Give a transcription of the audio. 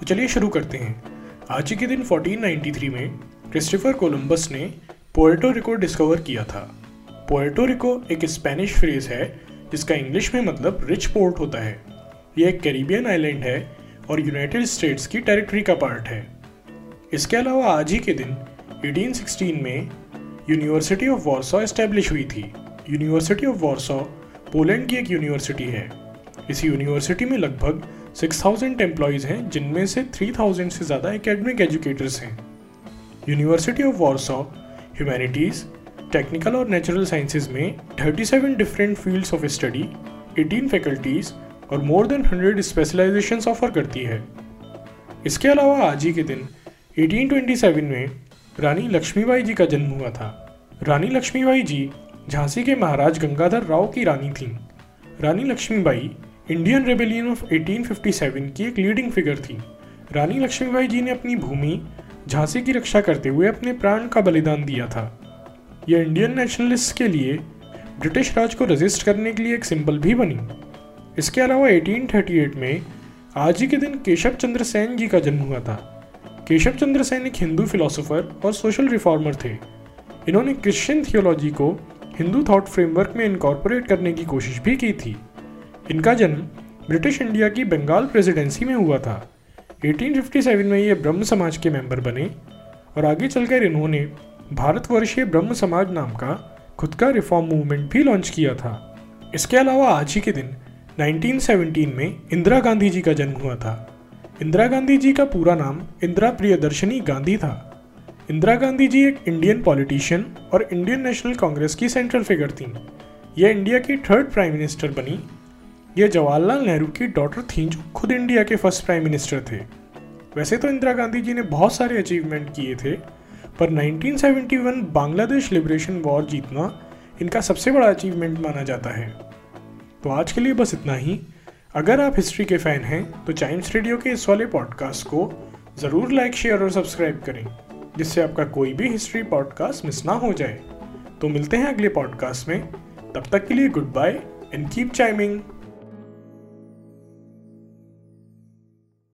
तो चलिए शुरू करते हैं। आज ही के दिन 1493 में क्रिस्टोफर कोलंबस ने पोर्टो रिको डिस्कवर किया था। पोर्टो रिको एक स्पेनिश फ्रेज है, जिसका इंग्लिश में मतलब रिच पोर्ट होता है। यह एक कैरिबियन आइलैंड है और यूनाइटेड स्टेट्स की टेरिटरी का पार्ट है। इसके अलावा आज ही के दिन 1816 में यूनिवर्सिटी ऑफ़ वॉर्सो इस्टेब्लिश हुई थी। यूनिवर्सिटी ऑफ़ वॉर्सो पोलैंड की एक यूनिवर्सिटी है। इस यूनिवर्सिटी में लगभग 6000 एम्प्लॉयज़ हैं, जिनमें से 3000 से ज़्यादा एकेडमिक एजुकेटर्स हैं। University of Warsaw humanities technical और नेचुरल साइंसेज में 37 different fields of study 18 faculties और मोर देन 100 स्पेशलाइजेशंस ऑफ़र करती है। इसके अलावा आज ही के दिन 1827 में रानी लक्ष्मीबाई जी का जन्म हुआ था। रानी लक्ष्मीबाई जी झांसी के महाराज गंगाधर राव की रानी थीं। Rani Lakshmibai Indian rebellion of 1857 की एक लीडिंग फिगर थी। रानी लक्ष्मीबाई जी ने अपनी भूमि, झांसी की रक्षा करते हुए अपने प्राण का बलिदान दिया था। यह इंडियन नेशनलिस्ट के लिए ब्रिटिश राज को रजिस्ट करने के लिए एक सिंबल भी बनी। इसके अलावा 1838 में, आज ही के दिन केशव चंद्र सेन जी का जन्म हुआ था। केशव चंद्र सेन एक हिंदू फिलोसोफर और सोशल रिफॉर्मर थे। इन्होंने क्रिश्चियन थियोलॉजी को हिंदू थॉट फ्रेमवर्क में इनकॉर्पोरेट करने की कोशिश भी की थी। इनका जन्म ब्रिटिश इंडिया की बंगाल प्रेसिडेंसी में हुआ था। 1857 में ये ब्रह्म समाज के मेंबर बने और आगे चलकर इन्होंने भारतवर्षीय ब्रह्म समाज नाम का खुद का रिफॉर्म मूवमेंट भी लॉन्च किया था। इसके अलावा आज ही के दिन 1917 में इंदिरा गांधी जी का जन्म हुआ था। इंदिरा गांधी जी का पूरा नाम इंदिरा प्रियदर्शनी गांधी था। इंदिरा गांधी जी एक इंडियन पॉलिटिशियन और इंडियन नेशनल कांग्रेस की सेंट्रल फिगर थी। यह इंडिया की थर्ड प्राइम मिनिस्टर बनी। यह जवाहरलाल नेहरू की डॉटर थी जो खुद इंडिया के फ़र्स्ट प्राइम मिनिस्टर थे। वैसे तो इंदिरा गांधी जी ने बहुत सारे अचीवमेंट किए थे, पर 1971 बांग्लादेश लिबरेशन वॉर जीतना इनका सबसे बड़ा अचीवमेंट माना जाता है। तो आज के लिए बस इतना ही। अगर आप हिस्ट्री के फ़ैन हैं तो चाइम्स रेडियो के इस वाले पॉडकास्ट को ज़रूर लाइक शेयर और सब्सक्राइब करें, जिससे आपका कोई भी हिस्ट्री पॉडकास्ट मिस ना हो जाए। तो मिलते हैं अगले पॉडकास्ट में। तब तक के लिए good bye and keep chiming